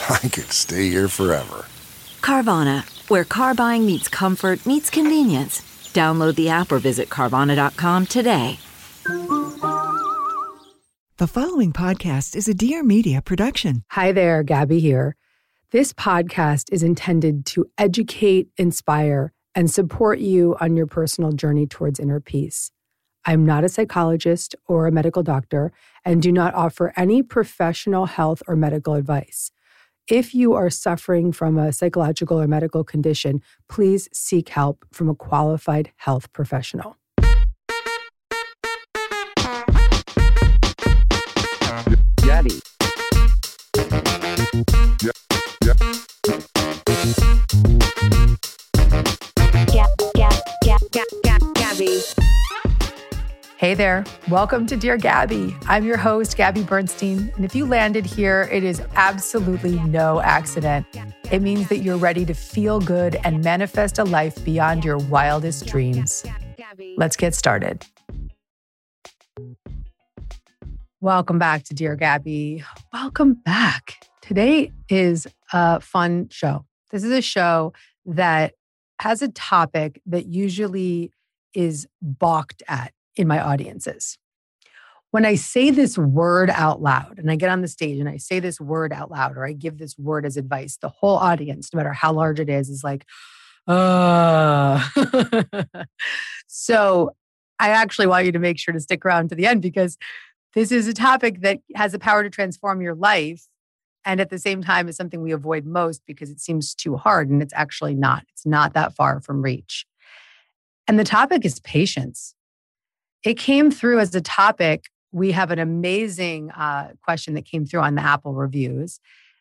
I could stay here forever. Carvana, where car buying meets comfort, meets convenience. Download the app or visit Carvana.com today. The following podcast is a Dear Media production. Hi there, Gabby here. This podcast is intended to educate, inspire, and support you on your personal journey towards inner peace. I'm not a psychologist or a medical doctor and do not offer any professional health or medical advice. If you are suffering from a psychological or medical condition, please seek help from a qualified health professional. Gabby. Hey there. Welcome to Dear Gabby. I'm your host, Gabby Bernstein. And if you landed here, it is absolutely no accident. It means that you're ready to feel good and manifest a life beyond your wildest dreams. Let's get started. Welcome back to Dear Gabby. Welcome back. Today is a fun show. This is a show that has a topic that usually is balked at in my audiences. When I say this word out loud and I get on the stage and I say this word out loud or I give this word as advice, the whole audience, no matter how large it is, is like, uh. so I actually want you to make sure to stick around to the end because this is a topic that has the power to transform your life. And at the same time, is something we avoid most because it seems too hard. And it's actually not. It's not that far from reach. And the topic is patience. It came through as a topic. We have an amazing uh, question that came through on the Apple reviews.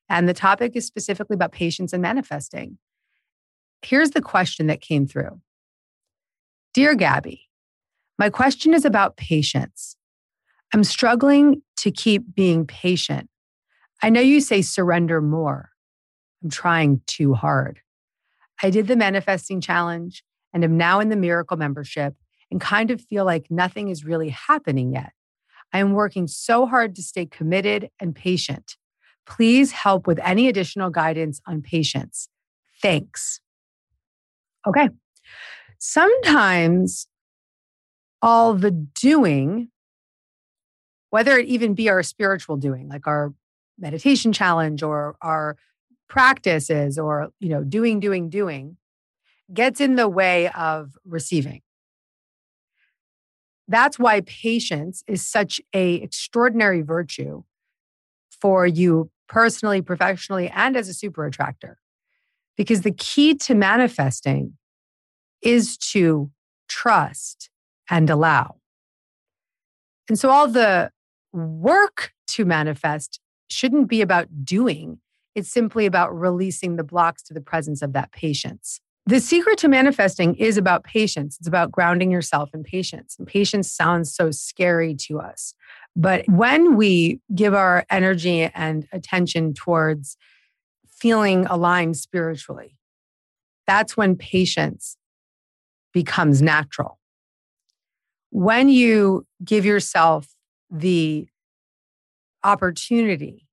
And the topic is specifically about patience and manifesting. Here's the question that came through Dear Gabby, my question is about patience. I'm struggling to keep being patient. I know you say surrender more. I'm trying too hard. I did the manifesting challenge and am now in the miracle membership and kind of feel like nothing is really happening yet. I am working so hard to stay committed and patient. Please help with any additional guidance on patience. Thanks. Okay. Sometimes all the doing, whether it even be our spiritual doing, like our meditation challenge or our practices or, you know, doing, doing, doing, gets in the way of receiving that's why patience is such a extraordinary virtue for you personally professionally and as a super attractor. Because the key to manifesting is to trust and allow. And so all the work to manifest shouldn't be about doing. It's simply about releasing the blocks to the presence of that patience the secret to manifesting is about patience. It's about grounding yourself in patience. And patience sounds so scary to us. But when we give our energy and attention towards feeling aligned spiritually, that's when patience becomes natural. When you give yourself the opportunity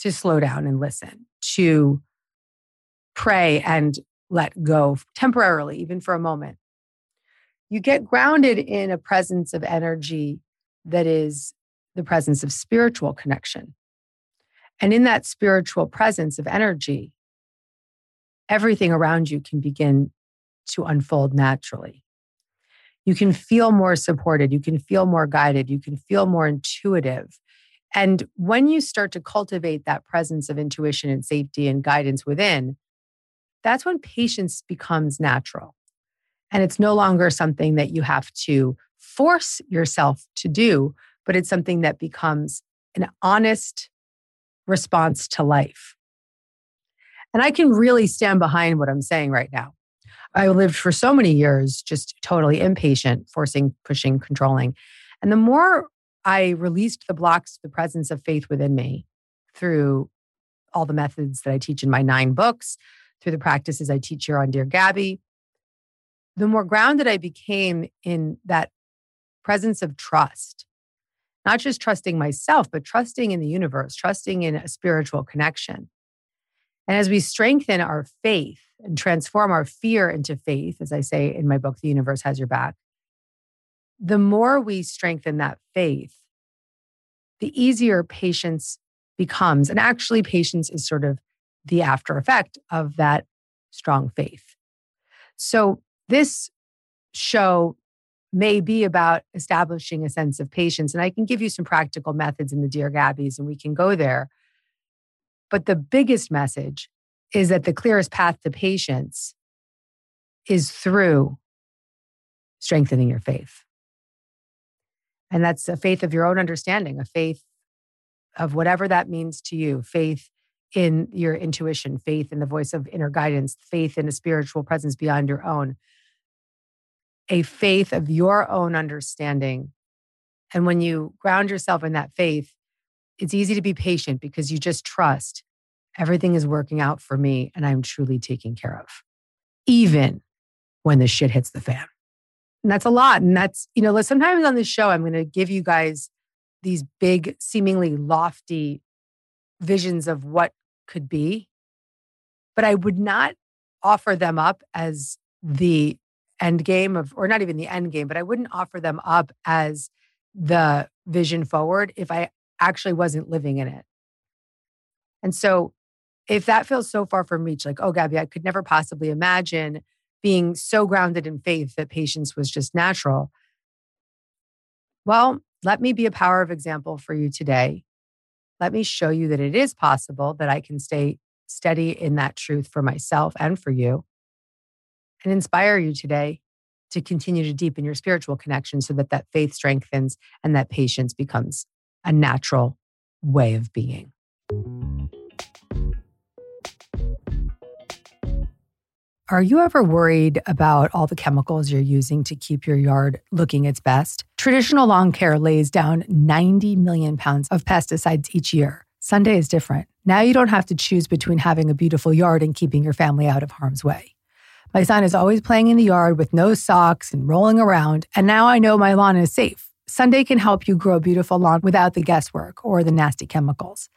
to slow down and listen, to pray and let go temporarily, even for a moment. You get grounded in a presence of energy that is the presence of spiritual connection. And in that spiritual presence of energy, everything around you can begin to unfold naturally. You can feel more supported. You can feel more guided. You can feel more intuitive. And when you start to cultivate that presence of intuition and safety and guidance within, that's when patience becomes natural. And it's no longer something that you have to force yourself to do, but it's something that becomes an honest response to life. And I can really stand behind what I'm saying right now. I lived for so many years just totally impatient, forcing, pushing, controlling. And the more I released the blocks to the presence of faith within me through all the methods that I teach in my nine books, through the practices I teach here on Dear Gabby, the more grounded I became in that presence of trust, not just trusting myself, but trusting in the universe, trusting in a spiritual connection. And as we strengthen our faith and transform our fear into faith, as I say in my book, The Universe Has Your Back, the more we strengthen that faith, the easier patience becomes. And actually, patience is sort of the after effect of that strong faith. So, this show may be about establishing a sense of patience. And I can give you some practical methods in the Dear Gabbies, and we can go there. But the biggest message is that the clearest path to patience is through strengthening your faith. And that's a faith of your own understanding, a faith of whatever that means to you, faith in your intuition, faith in the voice of inner guidance, faith in a spiritual presence beyond your own, a faith of your own understanding. And when you ground yourself in that faith, it's easy to be patient because you just trust everything is working out for me and I'm truly taken care of, even when the shit hits the fan. And that's a lot. And that's, you know, sometimes on this show, I'm going to give you guys these big, seemingly lofty visions of what could be, but I would not offer them up as the end game of, or not even the end game, but I wouldn't offer them up as the vision forward if I actually wasn't living in it. And so if that feels so far from reach, like, oh, Gabby, I could never possibly imagine being so grounded in faith that patience was just natural. Well, let me be a power of example for you today. Let me show you that it is possible that I can stay steady in that truth for myself and for you and inspire you today to continue to deepen your spiritual connection so that that faith strengthens and that patience becomes a natural way of being. Are you ever worried about all the chemicals you're using to keep your yard looking its best? Traditional lawn care lays down 90 million pounds of pesticides each year. Sunday is different. Now you don't have to choose between having a beautiful yard and keeping your family out of harm's way. My son is always playing in the yard with no socks and rolling around, and now I know my lawn is safe. Sunday can help you grow a beautiful lawn without the guesswork or the nasty chemicals.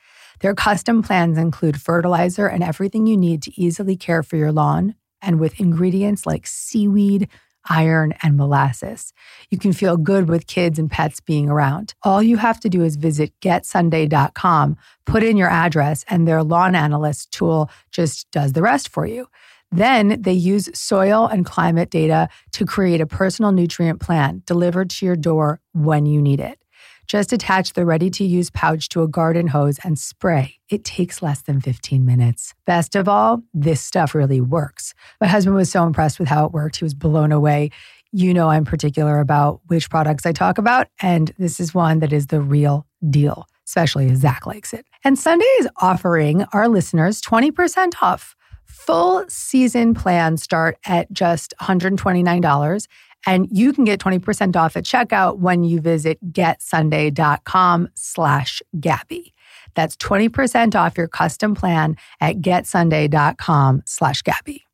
Their custom plans include fertilizer and everything you need to easily care for your lawn and with ingredients like seaweed, iron, and molasses. You can feel good with kids and pets being around. All you have to do is visit getsunday.com, put in your address, and their lawn analyst tool just does the rest for you. Then they use soil and climate data to create a personal nutrient plan delivered to your door when you need it. Just attach the ready to use pouch to a garden hose and spray. It takes less than 15 minutes. Best of all, this stuff really works. My husband was so impressed with how it worked, he was blown away. You know, I'm particular about which products I talk about, and this is one that is the real deal, especially as Zach likes it. And Sunday is offering our listeners 20% off. Full season plans start at just $129 and you can get 20% off at checkout when you visit getsunday.com slash Gabby. That's 20% off your custom plan at getsunday.com slash Gabby.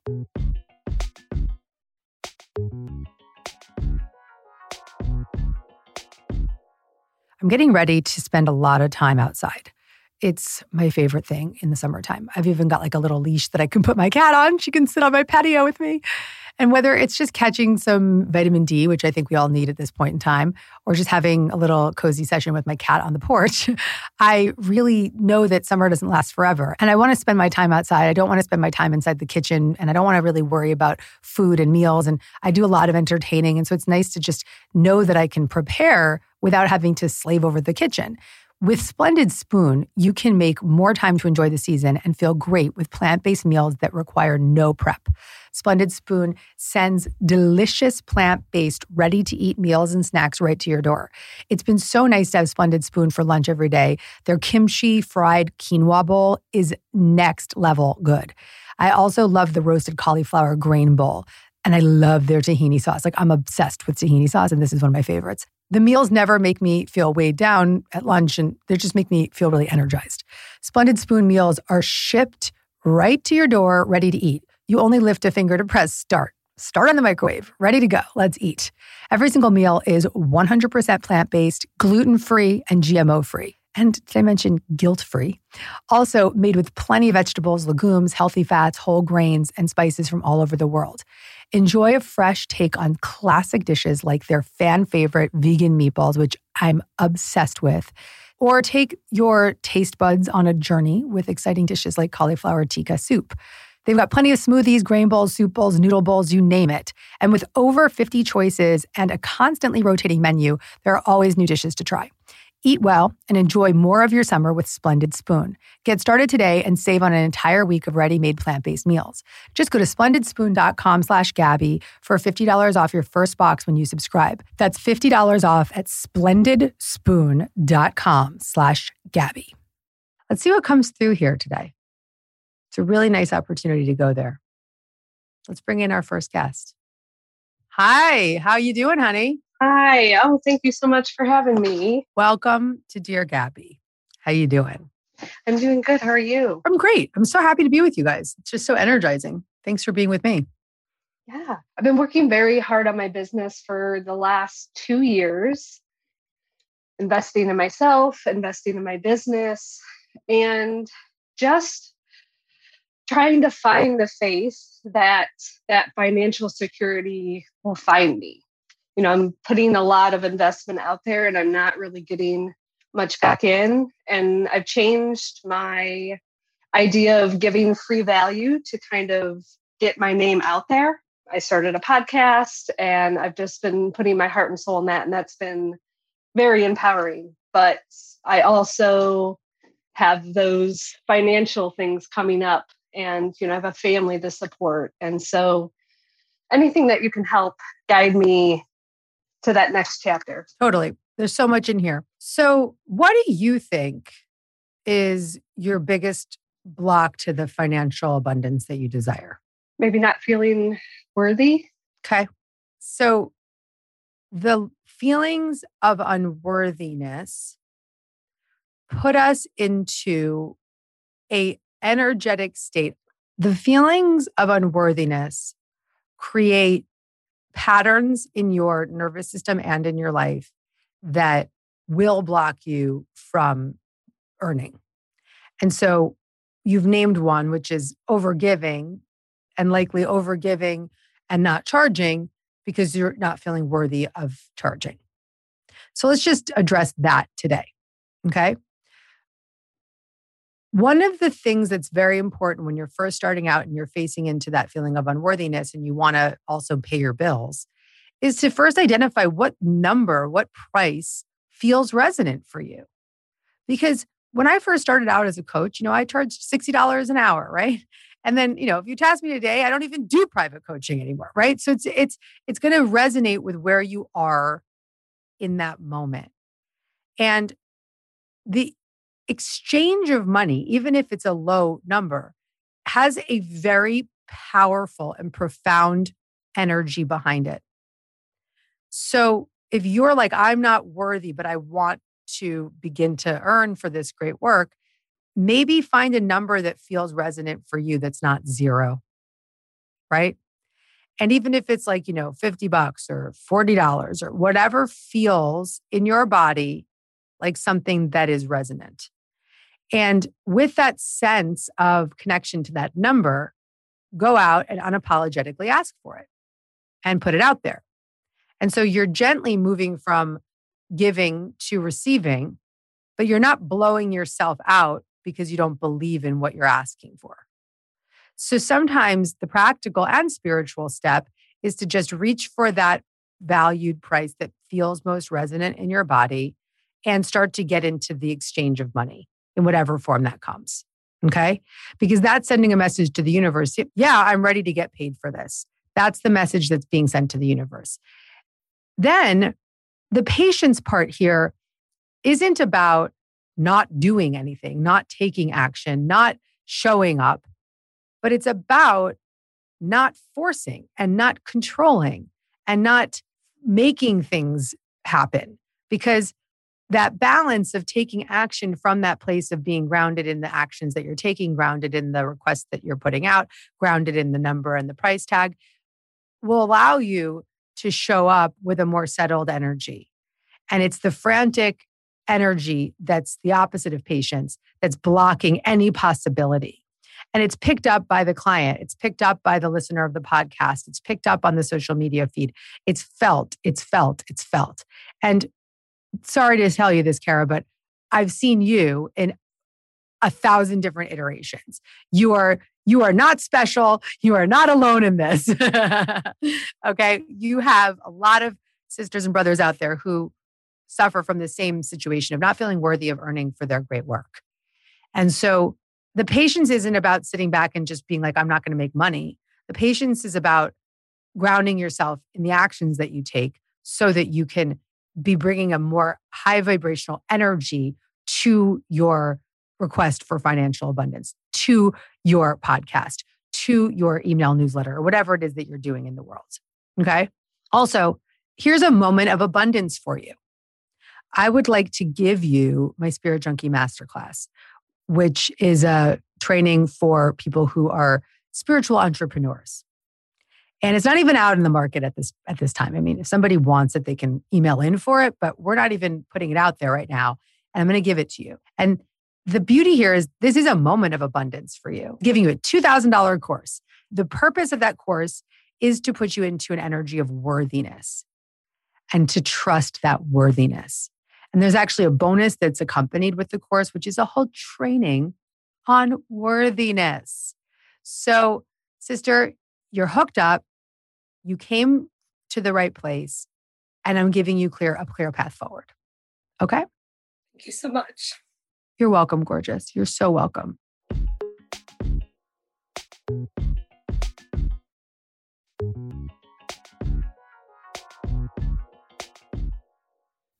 I'm getting ready to spend a lot of time outside. It's my favorite thing in the summertime. I've even got like a little leash that I can put my cat on. She can sit on my patio with me. And whether it's just catching some vitamin D, which I think we all need at this point in time, or just having a little cozy session with my cat on the porch, I really know that summer doesn't last forever. And I want to spend my time outside. I don't want to spend my time inside the kitchen and I don't want to really worry about food and meals. And I do a lot of entertaining. And so it's nice to just know that I can prepare without having to slave over the kitchen. With Splendid Spoon, you can make more time to enjoy the season and feel great with plant based meals that require no prep. Splendid Spoon sends delicious plant based, ready to eat meals and snacks right to your door. It's been so nice to have Splendid Spoon for lunch every day. Their kimchi fried quinoa bowl is next level good. I also love the roasted cauliflower grain bowl. And I love their tahini sauce. Like, I'm obsessed with tahini sauce, and this is one of my favorites. The meals never make me feel weighed down at lunch, and they just make me feel really energized. Splendid Spoon meals are shipped right to your door, ready to eat. You only lift a finger to press start. Start on the microwave, ready to go. Let's eat. Every single meal is 100% plant based, gluten free, and GMO free. And did I mention guilt free? Also made with plenty of vegetables, legumes, healthy fats, whole grains, and spices from all over the world. Enjoy a fresh take on classic dishes like their fan favorite vegan meatballs, which I'm obsessed with. Or take your taste buds on a journey with exciting dishes like cauliflower tikka soup. They've got plenty of smoothies, grain bowls, soup bowls, noodle bowls, you name it. And with over 50 choices and a constantly rotating menu, there are always new dishes to try. Eat well and enjoy more of your summer with Splendid Spoon. Get started today and save on an entire week of ready-made plant-based meals. Just go to splendidspoon.com slash Gabby for $50 off your first box when you subscribe. That's $50 off at splendidspoon.com slash Gabby. Let's see what comes through here today. It's a really nice opportunity to go there. Let's bring in our first guest. Hi, how you doing, honey? Hi. Oh, thank you so much for having me. Welcome to Dear Gabby. How you doing? I'm doing good. How are you? I'm great. I'm so happy to be with you guys. It's just so energizing. Thanks for being with me. Yeah. I've been working very hard on my business for the last two years, investing in myself, investing in my business, and just trying to find the faith that that financial security will find me you know, I'm putting a lot of investment out there and I'm not really getting much back in. And I've changed my idea of giving free value to kind of get my name out there. I started a podcast and I've just been putting my heart and soul in that. And that's been very empowering. But I also have those financial things coming up and, you know, I have a family to support. And so anything that you can help guide me to that next chapter. Totally. There's so much in here. So, what do you think is your biggest block to the financial abundance that you desire? Maybe not feeling worthy. Okay. So, the feelings of unworthiness put us into a energetic state. The feelings of unworthiness create patterns in your nervous system and in your life that will block you from earning. And so you've named one, which is overgiving and likely overgiving and not charging because you're not feeling worthy of charging. So let's just address that today. Okay. One of the things that's very important when you're first starting out and you're facing into that feeling of unworthiness and you want to also pay your bills is to first identify what number, what price feels resonant for you. Because when I first started out as a coach, you know, I charged $60 an hour, right? And then, you know, if you task me today, I don't even do private coaching anymore, right? So it's it's it's going to resonate with where you are in that moment. And the exchange of money, even if it's a low number, has a very powerful and profound energy behind it. So if you're like, I'm not worthy, but I want to begin to earn for this great work, maybe find a number that feels resonant for you that's not zero. Right. And even if it's like, you know, 50 bucks or $40 or whatever feels in your body like something that is resonant. And with that sense of connection to that number, go out and unapologetically ask for it. and put it out there. And so you're gently moving from giving to receiving, but you're not blowing yourself out because you don't believe in what you're asking for. So sometimes the practical and spiritual step is to just reach for that valued price that feels most resonant in your body and start to get into the exchange of money in whatever form that comes. Okay. Because that's sending a message to the universe. Yeah, I'm ready to get paid for this. That's the message that's being sent to the universe. Then the patience part here isn't about not doing anything, not taking action, not showing up, but it's about not forcing and not controlling and not making things happen because that balance of taking action from that place of being grounded in the actions that you're taking, grounded in the requests that you're putting out, grounded in the number and the price tag will allow you to show up with a more settled energy. And it's the frantic energy that's the opposite of patience that's blocking any possibility. And it's picked up by the client, it's picked up by the listener of the podcast, it's picked up on the social media feed. It's felt, it's felt, it's felt. And sorry to tell you this, Kara, but I've seen you in a thousand different iterations. You are you are not special. You are not alone in this. okay. You have a lot of sisters and brothers out there who suffer from the same situation of not feeling worthy of earning for their great work. And so the patience isn't about sitting back and just being like, I'm not going to make money. The patience is about grounding yourself in the actions that you take so that you can be bringing a more high vibrational energy to your request for financial abundance, to your podcast, to your email newsletter, or whatever it is that you're doing in the world. Okay. Also, here's a moment of abundance for you. I would like to give you my Spirit Junkie Masterclass, which is a training for people who are spiritual entrepreneurs. And it's not even out in the market at this at this time. I mean, if somebody wants it, they can email in for it, but we're not even putting it out there right now. And I'm going to give it to you. And the beauty here is this is a moment of abundance for you, giving you a $2,000 course. The purpose of that course is to put you into an energy of worthiness and to trust that worthiness. And there's actually a bonus that's accompanied with the course, which is a whole training on worthiness. So, sister, you're hooked up you came to the right place and I'm giving you clear a clear path forward. Okay? Thank you so much. You're welcome, gorgeous. You're so welcome.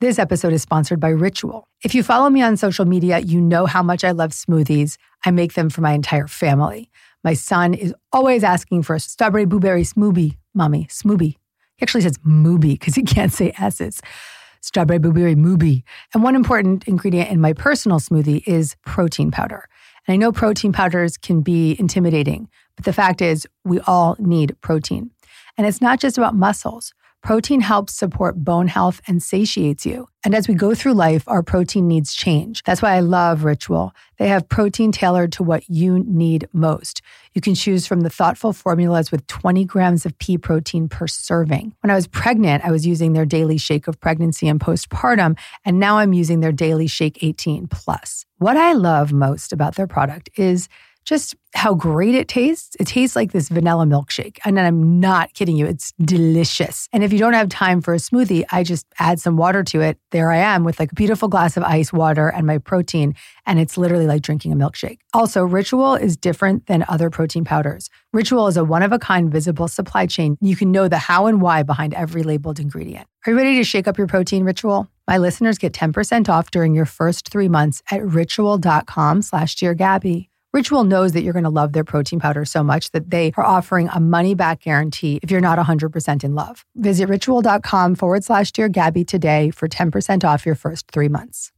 This episode is sponsored by Ritual. If you follow me on social media, you know how much I love smoothies. I make them for my entire family. My son is always asking for a strawberry blueberry smoothie mommy, smoothie. He actually says mooby because he can't say S's. Strawberry blueberry mooby. And one important ingredient in my personal smoothie is protein powder. And I know protein powders can be intimidating, but the fact is, we all need protein. And it's not just about muscles. Protein helps support bone health and satiates you. And as we go through life, our protein needs change. That's why I love Ritual. They have protein tailored to what you need most. You can choose from the thoughtful formulas with 20 grams of pea protein per serving. When I was pregnant, I was using their daily shake of pregnancy and postpartum, and now I'm using their daily shake 18 plus. What I love most about their product is just how great it tastes. It tastes like this vanilla milkshake. And I'm not kidding you, it's delicious. And if you don't have time for a smoothie, I just add some water to it. There I am with like a beautiful glass of ice water and my protein. And it's literally like drinking a milkshake. Also, Ritual is different than other protein powders. Ritual is a one of a kind visible supply chain. You can know the how and why behind every labeled ingredient. Are you ready to shake up your protein ritual? My listeners get 10% off during your first three months at ritual.com slash dear Gabby. Ritual knows that you're going to love their protein powder so much that they are offering a money back guarantee if you're not 100% in love. Visit ritual.com forward slash dear Gabby today for 10% off your first three months.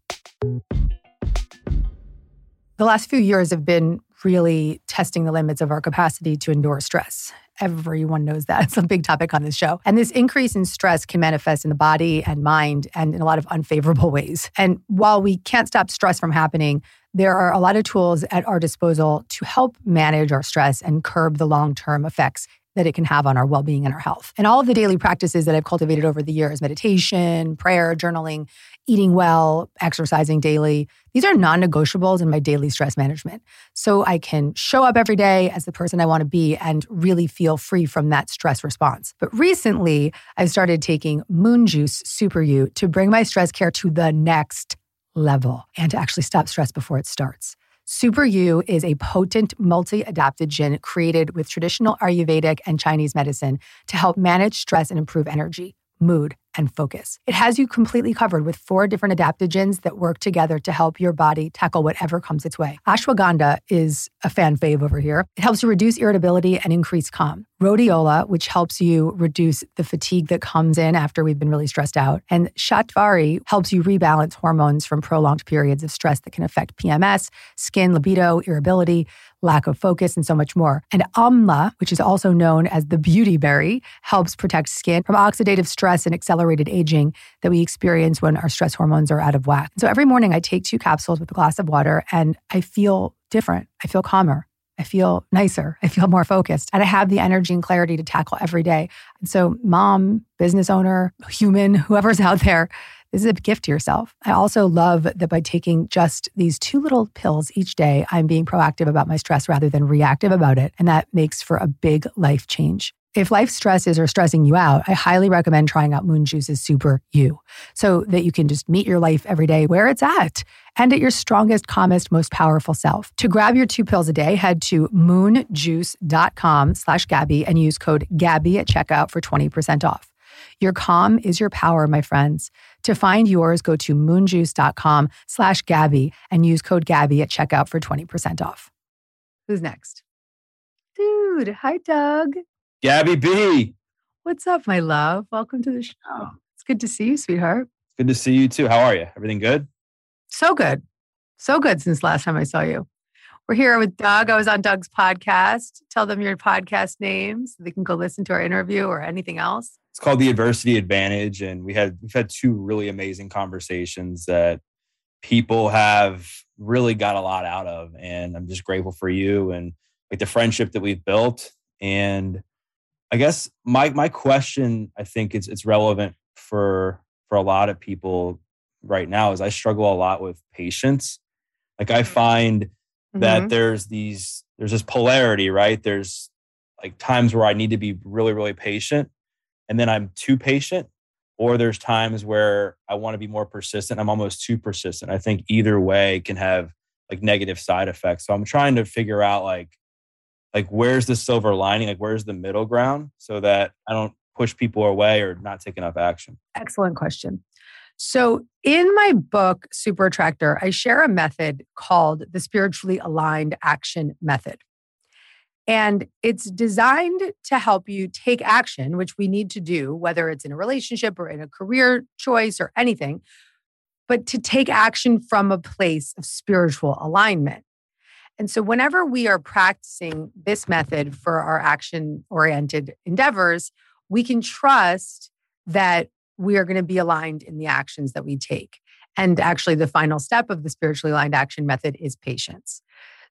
The last few years have been really testing the limits of our capacity to endure stress. Everyone knows that. It's a big topic on this show. And this increase in stress can manifest in the body and mind and in a lot of unfavorable ways. And while we can't stop stress from happening, there are a lot of tools at our disposal to help manage our stress and curb the long term effects that it can have on our well being and our health. And all of the daily practices that I've cultivated over the years meditation, prayer, journaling, eating well, exercising daily these are non negotiables in my daily stress management. So I can show up every day as the person I want to be and really feel free from that stress response. But recently, I've started taking Moon Juice Super U to bring my stress care to the next level and to actually stop stress before it starts. Super U is a potent multi adaptogen created with traditional Ayurvedic and Chinese medicine to help manage stress and improve energy, mood, and focus. It has you completely covered with four different adaptogens that work together to help your body tackle whatever comes its way. Ashwagandha is a fan fave over here. It helps you reduce irritability and increase calm. Rhodiola, which helps you reduce the fatigue that comes in after we've been really stressed out. And Shatavari helps you rebalance hormones from prolonged periods of stress that can affect PMS, skin, libido, irritability, lack of focus, and so much more. And Amla, which is also known as the beauty berry, helps protect skin from oxidative stress and accelerated aging that we experience when our stress hormones are out of whack. So every morning I take two capsules with a glass of water and I feel different. I feel calmer. I feel nicer. I feel more focused. And I have the energy and clarity to tackle every day. And so, mom, business owner, human, whoever's out there, this is a gift to yourself. I also love that by taking just these two little pills each day, I'm being proactive about my stress rather than reactive about it. And that makes for a big life change. If life stresses are stressing you out, I highly recommend trying out Moon Juice's Super You so that you can just meet your life every day where it's at and at your strongest, calmest, most powerful self. To grab your two pills a day, head to moonjuice.com slash Gabby and use code Gabby at checkout for 20% off. Your calm is your power, my friends. To find yours, go to moonjuice.com slash Gabby and use code Gabby at checkout for 20% off. Who's next? Dude, hi, Doug. Gabby B. What's up, my love? Welcome to the show. Oh. It's good to see you, sweetheart. It's good to see you too. How are you? Everything good? So good. So good since last time I saw you. We're here with Doug. I was on Doug's podcast. Tell them your podcast names so they can go listen to our interview or anything else it's called the adversity advantage and we had we've had two really amazing conversations that people have really got a lot out of and i'm just grateful for you and like the friendship that we've built and i guess my my question i think it's it's relevant for for a lot of people right now is i struggle a lot with patience like i find that mm-hmm. there's these there's this polarity right there's like times where i need to be really really patient and then I'm too patient, or there's times where I want to be more persistent. I'm almost too persistent. I think either way can have like negative side effects. So I'm trying to figure out like like where's the silver lining, like where's the middle ground so that I don't push people away or not take enough action. Excellent question. So, in my book, Super Attractor, I share a method called the spiritually aligned action method. And it's designed to help you take action, which we need to do, whether it's in a relationship or in a career choice or anything, but to take action from a place of spiritual alignment. And so, whenever we are practicing this method for our action oriented endeavors, we can trust that we are going to be aligned in the actions that we take. And actually, the final step of the spiritually aligned action method is patience.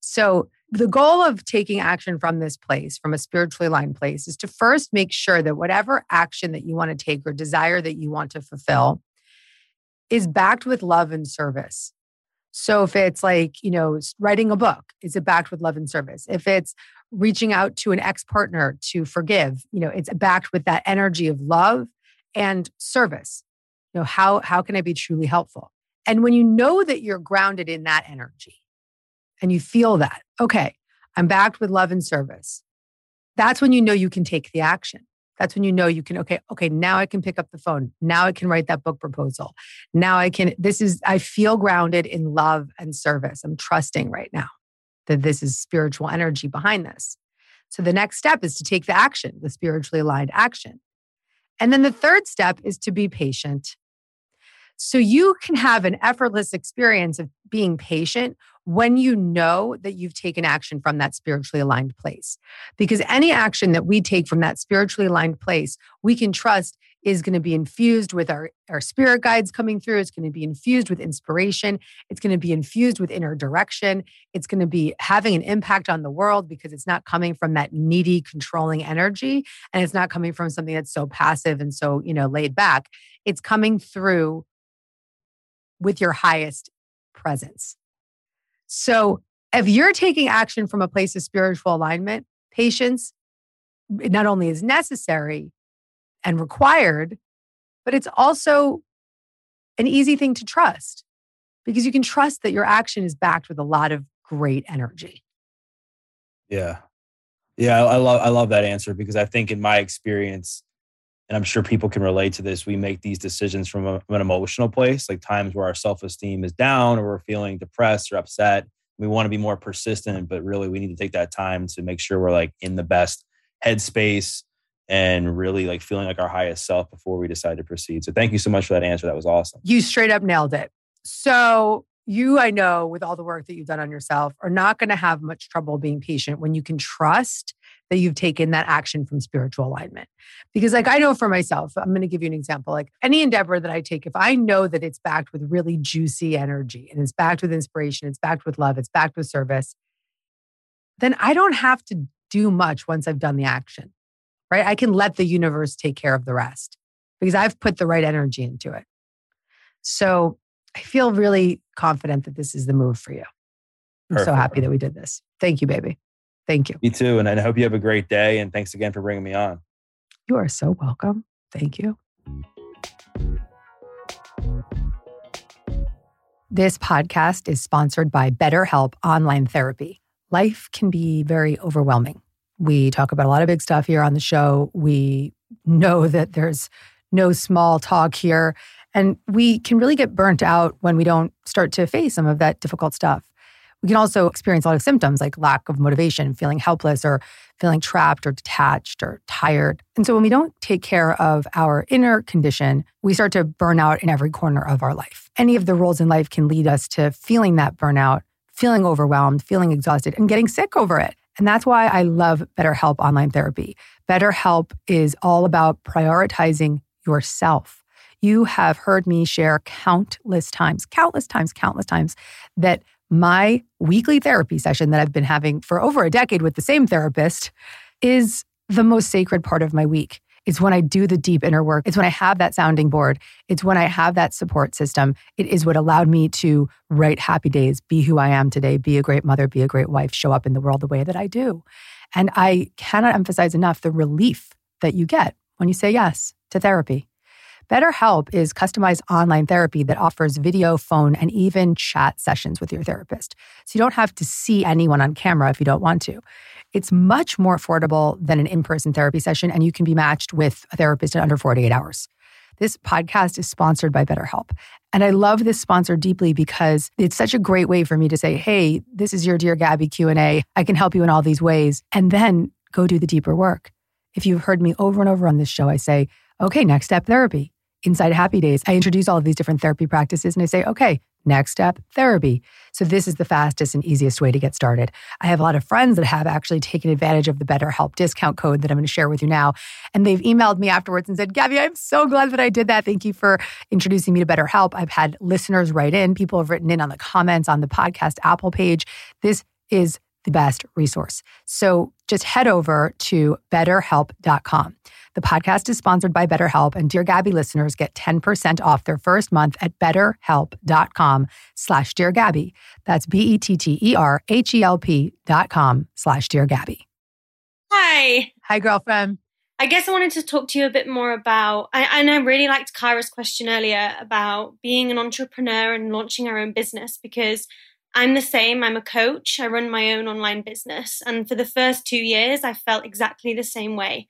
So, the goal of taking action from this place, from a spiritually aligned place, is to first make sure that whatever action that you want to take or desire that you want to fulfill is backed with love and service. So if it's like, you know, writing a book, is it backed with love and service? If it's reaching out to an ex partner to forgive, you know, it's backed with that energy of love and service. You know, how, how can I be truly helpful? And when you know that you're grounded in that energy, and you feel that, okay, I'm backed with love and service. That's when you know you can take the action. That's when you know you can, okay, okay, now I can pick up the phone. Now I can write that book proposal. Now I can, this is, I feel grounded in love and service. I'm trusting right now that this is spiritual energy behind this. So the next step is to take the action, the spiritually aligned action. And then the third step is to be patient. So you can have an effortless experience of being patient when you know that you've taken action from that spiritually aligned place. Because any action that we take from that spiritually aligned place, we can trust is going to be infused with our, our spirit guides coming through. It's going to be infused with inspiration. It's going to be infused with inner direction. It's going to be having an impact on the world because it's not coming from that needy, controlling energy. And it's not coming from something that's so passive and so, you know, laid back. It's coming through with your highest presence. So if you're taking action from a place of spiritual alignment, patience eh, not only is necessary, and required, but it's also an easy thing to trust because you can trust that your action is backed with a lot of great energy. Yeah. Yeah, I, I love I love that answer because I think in my experience, and I'm sure people can relate to this, we make these decisions from, a, from an emotional place, like times where our self-esteem is down or we're feeling depressed or upset. We want to be more persistent, but really we need to take that time to make sure we're like in the best headspace and really like feeling like our highest self before we decide to proceed. So thank you so much for that answer. That was awesome. You straight up nailed it. So you, I know, with all the work that you've done on yourself, are not going to have much trouble being patient when you can trust that you've taken that action from spiritual alignment. Because, like, I know for myself, I'm going to give you an example. Like, any endeavor that I take, if I know that it's backed with really juicy energy and it's backed with inspiration, it's backed with love, it's backed with service, then I don't have to do much once I've done the action right? I can let the universe take care of the rest because I've put the right energy into it. So I feel really confident that this is the move for you. I'm Perfect. so happy that we did this. Thank you, baby. Thank you. Me too. And I hope you have a great day. And thanks again for bringing me on. You are so welcome. Thank you. This podcast is sponsored by BetterHelp Online Therapy. Life can be very overwhelming. We talk about a lot of big stuff here on the show. We know that there's no small talk here. And we can really get burnt out when we don't start to face some of that difficult stuff. We can also experience a lot of symptoms like lack of motivation, feeling helpless, or feeling trapped or detached or tired. And so when we don't take care of our inner condition, we start to burn out in every corner of our life. Any of the roles in life can lead us to feeling that burnout, feeling overwhelmed, feeling exhausted, and getting sick over it. And that's why I love BetterHelp online therapy. BetterHelp is all about prioritizing yourself. You have heard me share countless times, countless times, countless times that my weekly therapy session that I've been having for over a decade with the same therapist is the most sacred part of my week. It's when I do the deep inner work. It's when I have that sounding board. It's when I have that support system. It is what allowed me to write happy days, be who I am today, be a great mother, be a great wife, show up in the world the way that I do. And I cannot emphasize enough the relief that you get when you say yes to therapy. BetterHelp is customized online therapy that offers video, phone, and even chat sessions with your therapist. So you don't have to see anyone on camera if you don't want to. It's much more affordable than an in person therapy session, and you can be matched with a therapist in under 48 hours. This podcast is sponsored by BetterHelp. And I love this sponsor deeply because it's such a great way for me to say, "Hey, this is your dear Gabby Q&A. I can help you in all these ways." And then go do the deeper work. If you've heard me over and over on this show, I say, "Okay, next step therapy." Inside Happy Days, I introduce all of these different therapy practices and I say, "Okay, Next step, therapy. So, this is the fastest and easiest way to get started. I have a lot of friends that have actually taken advantage of the BetterHelp discount code that I'm going to share with you now. And they've emailed me afterwards and said, Gabby, I'm so glad that I did that. Thank you for introducing me to BetterHelp. I've had listeners write in, people have written in on the comments on the podcast Apple page. This is the best resource. So, just head over to betterhelp.com. The podcast is sponsored by BetterHelp, and Dear Gabby listeners get 10% off their first month at betterhelp.com slash Dear Gabby. That's B-E-T-T-E-R-H-E-L-P dot com slash Dear Gabby. Hi. Hi, girlfriend. I guess I wanted to talk to you a bit more about, I, and I really liked Kara's question earlier about being an entrepreneur and launching our own business because I'm the same. I'm a coach. I run my own online business. And for the first two years, I felt exactly the same way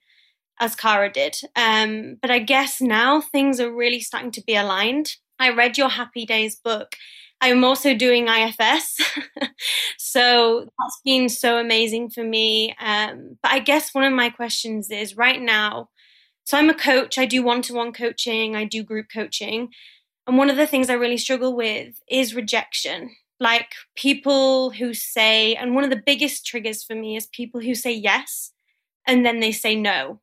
as Kara did. Um, but I guess now things are really starting to be aligned. I read your Happy Days book. I'm also doing IFS. so that's been so amazing for me. Um, but I guess one of my questions is right now, so I'm a coach, I do one to one coaching, I do group coaching. And one of the things I really struggle with is rejection. Like people who say, and one of the biggest triggers for me is people who say yes and then they say no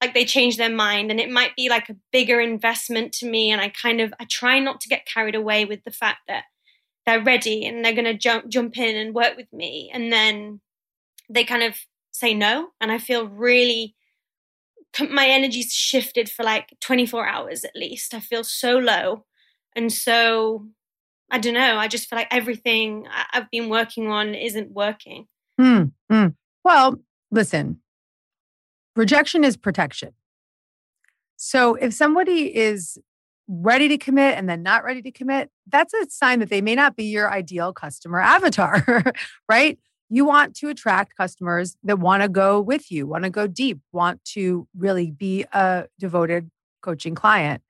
like they change their mind and it might be like a bigger investment to me and i kind of i try not to get carried away with the fact that they're ready and they're going to jump jump in and work with me and then they kind of say no and i feel really my energy's shifted for like 24 hours at least i feel so low and so i don't know i just feel like everything i've been working on isn't working Hmm. hmm. well listen rejection is protection. So if somebody is ready to commit and then not ready to commit, that's a sign that they may not be your ideal customer avatar, right? You want to attract customers that want to go with you, want to go deep, want to really be a devoted coaching client.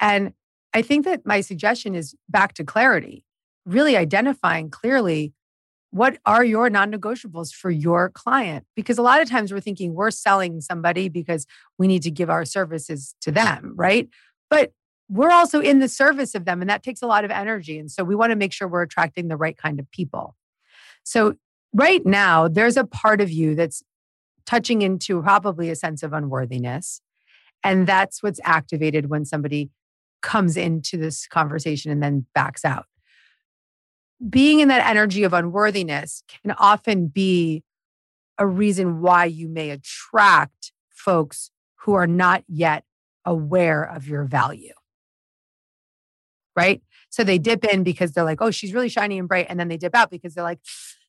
And I think that my suggestion is back to clarity, really identifying clearly what are your non negotiables for your client? Because a lot of times we're thinking we're selling somebody because we need to give our services to them, right? But we're also in the service of them, and that takes a lot of energy. And so we want to make sure we're attracting the right kind of people. So, right now, there's a part of you that's touching into probably a sense of unworthiness. And that's what's activated when somebody comes into this conversation and then backs out being in that energy of unworthiness can often be a reason why you may attract folks who are not yet aware of your value. Right? So they dip in because they're like, oh, she's really shiny and bright. And then they dip out because they're like,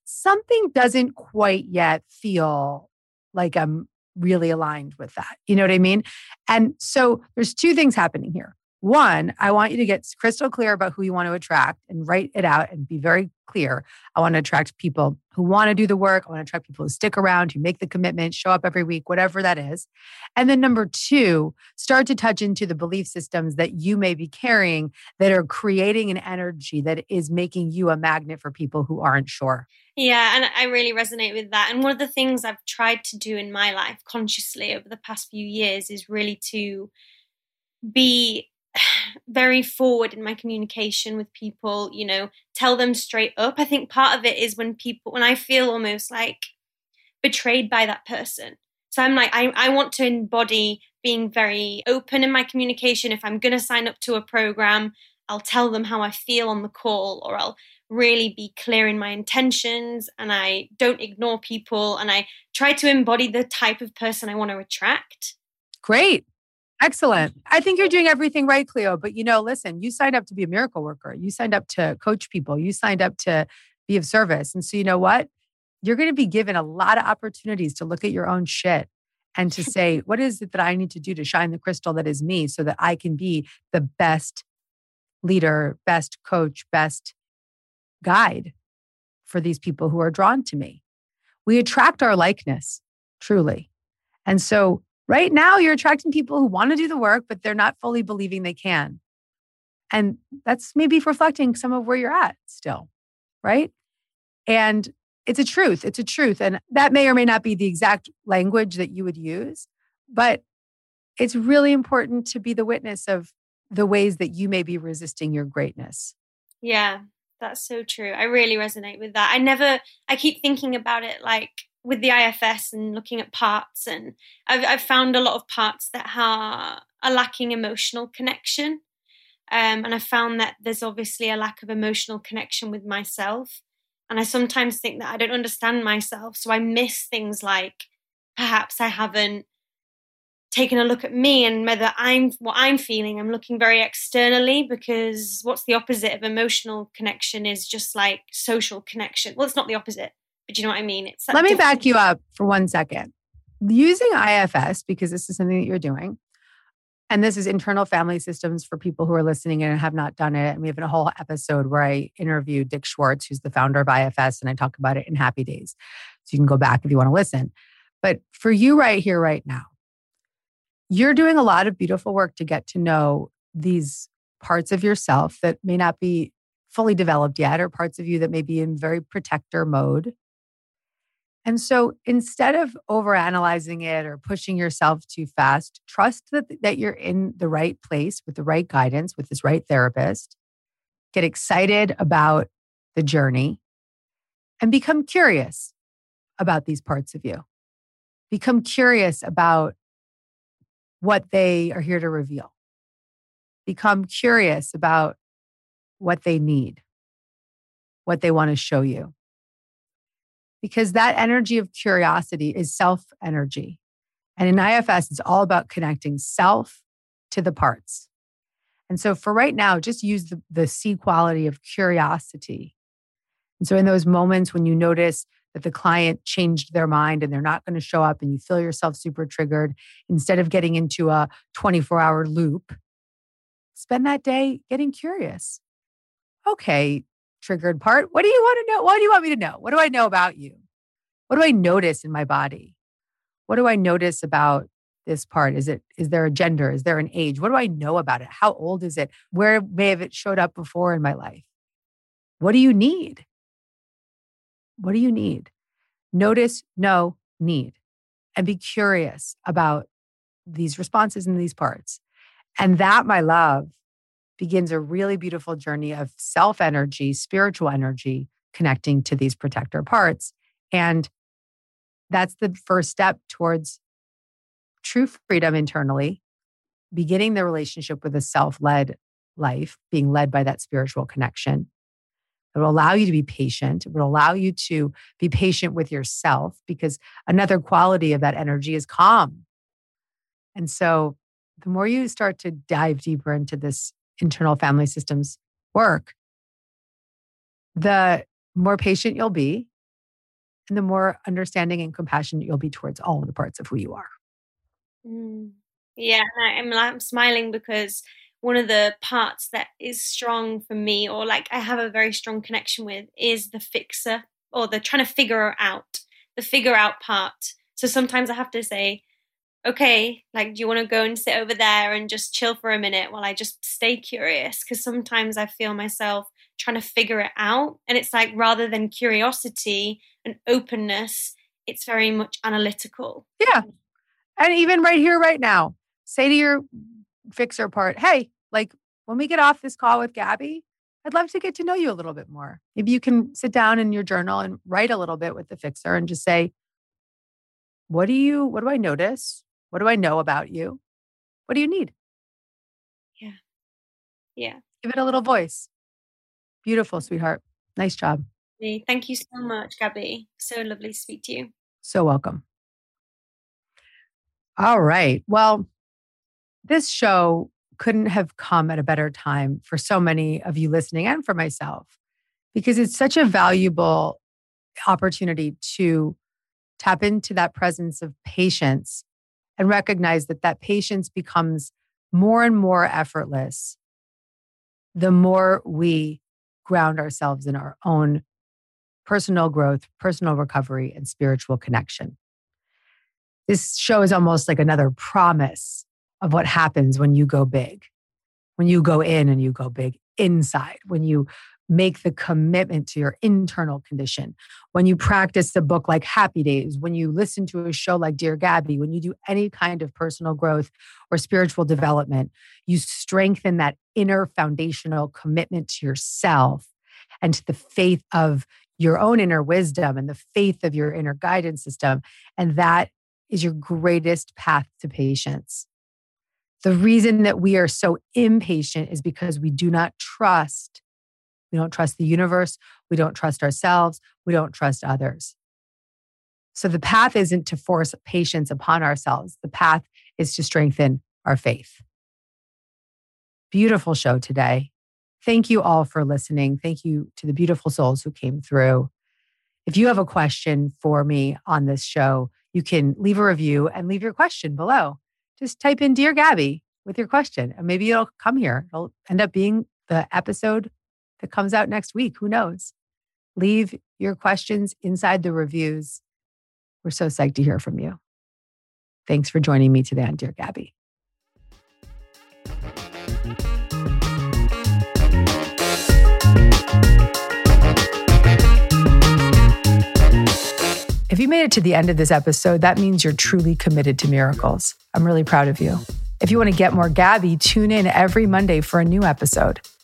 something doesn't quite yet feel like I'm really aligned with that. You know what I mean? And so there's two things happening here. One, I want you to get crystal clear about who you want to attract and write it out and be very clear. I want to attract people who want to do the work. I want to attract people who stick around, who make the commitment, show up every week, whatever that is. And then number two, start to touch into the belief systems that you may be carrying that are creating an energy that is making you a magnet for people who aren't sure. Yeah, and I really resonate with that. And one of the things I've tried to do in my life consciously over the past few years is really to be very forward in my communication with people, you know, tell them straight up. I think part of it is when people, when I feel almost like betrayed by that person. So I'm like, I, I want to embody being very open in my communication. If I'm going to sign up to a program, I'll tell them how I feel on the call, or I'll really be clear in my intentions and I don't ignore people and I try to embody the type of person I want to attract. Great. Excellent. I think you're doing everything right, Cleo. But you know, listen, you signed up to be a miracle worker. You signed up to coach people. You signed up to be of service. And so, you know what? You're going to be given a lot of opportunities to look at your own shit and to say, what is it that I need to do to shine the crystal that is me so that I can be the best leader, best coach, best guide for these people who are drawn to me? We attract our likeness, truly. And so Right now, you're attracting people who want to do the work, but they're not fully believing they can. And that's maybe reflecting some of where you're at still, right? And it's a truth. It's a truth. And that may or may not be the exact language that you would use, but it's really important to be the witness of the ways that you may be resisting your greatness. Yeah, that's so true. I really resonate with that. I never, I keep thinking about it like with the IFS and looking at parts, and I've, I've found a lot of parts that are, are lacking emotional connection. Um, and I found that there's obviously a lack of emotional connection with myself. And I sometimes think that I don't understand myself. So I miss things like perhaps I haven't taken a look at me and whether I'm what I'm feeling. I'm looking very externally because what's the opposite of emotional connection is just like social connection. Well, it's not the opposite. But you know what I mean? It's Let me back you up for one second. Using IFS, because this is something that you're doing, and this is internal family systems for people who are listening and have not done it. And we have a whole episode where I interview Dick Schwartz, who's the founder of IFS, and I talk about it in Happy Days. So you can go back if you want to listen. But for you right here, right now, you're doing a lot of beautiful work to get to know these parts of yourself that may not be fully developed yet, or parts of you that may be in very protector mode. And so instead of overanalyzing it or pushing yourself too fast, trust that, that you're in the right place with the right guidance, with this right therapist. Get excited about the journey and become curious about these parts of you. Become curious about what they are here to reveal. Become curious about what they need, what they want to show you. Because that energy of curiosity is self energy. And in IFS, it's all about connecting self to the parts. And so for right now, just use the, the C quality of curiosity. And so in those moments when you notice that the client changed their mind and they're not going to show up and you feel yourself super triggered, instead of getting into a 24 hour loop, spend that day getting curious. Okay, triggered part. What do you want to know? What do you want me to know? What do I know about you? What do I notice in my body? What do I notice about this part? Is it is there a gender? Is there an age? What do I know about it? How old is it? Where may have it showed up before in my life? What do you need? What do you need? Notice, know, need, and be curious about these responses in these parts. And that, my love, begins a really beautiful journey of self energy, spiritual energy, connecting to these protector parts. And that's the first step towards true freedom internally, beginning the relationship with a self led life, being led by that spiritual connection. It will allow you to be patient. It will allow you to be patient with yourself because another quality of that energy is calm. And so the more you start to dive deeper into this internal family systems work, the more patient you'll be and the more understanding and compassionate you'll be towards all the parts of who you are. Mm. Yeah, I'm, I'm smiling because one of the parts that is strong for me, or like I have a very strong connection with, is the fixer or the trying to figure out the figure out part. So sometimes I have to say, okay, like, do you want to go and sit over there and just chill for a minute while I just stay curious? Because sometimes I feel myself trying to figure it out. And it's like rather than curiosity and openness, it's very much analytical. Yeah. And even right here, right now, say to your fixer part, hey, like when we get off this call with Gabby, I'd love to get to know you a little bit more. Maybe you can sit down in your journal and write a little bit with the fixer and just say, what do you, what do I notice? What do I know about you? What do you need? Yeah. Yeah. Give it a little voice. Beautiful, sweetheart. Nice job. Thank you so much, Gabby. So lovely to speak to you. So welcome. All right. Well, this show couldn't have come at a better time for so many of you listening and for myself because it's such a valuable opportunity to tap into that presence of patience and recognize that that patience becomes more and more effortless the more we ground ourselves in our own personal growth, personal recovery, and spiritual connection. This show is almost like another promise of what happens when you go big, when you go in and you go big inside, when you make the commitment to your internal condition, when you practice the book like Happy Days, when you listen to a show like Dear Gabby, when you do any kind of personal growth or spiritual development, you strengthen that inner foundational commitment to yourself and to the faith of your own inner wisdom and the faith of your inner guidance system. And that is your greatest path to patience. The reason that we are so impatient is because we do not trust. We don't trust the universe. We don't trust ourselves. We don't trust others. So the path isn't to force patience upon ourselves. The path is to strengthen our faith. Beautiful show today. Thank you all for listening. Thank you to the beautiful souls who came through. If you have a question for me on this show, you can leave a review and leave your question below just type in Dear Gabby with your question and maybe it'll come here. It'll end up being the episode that comes out next week. Who knows? Leave your questions inside the reviews. We're so psyched to hear from you. Thanks for joining me today on Dear Gabby. If you made it to the end of this episode, that means you're truly committed to miracles. I'm really proud of you. If you want to get more Gabby, tune in every Monday for a new episode.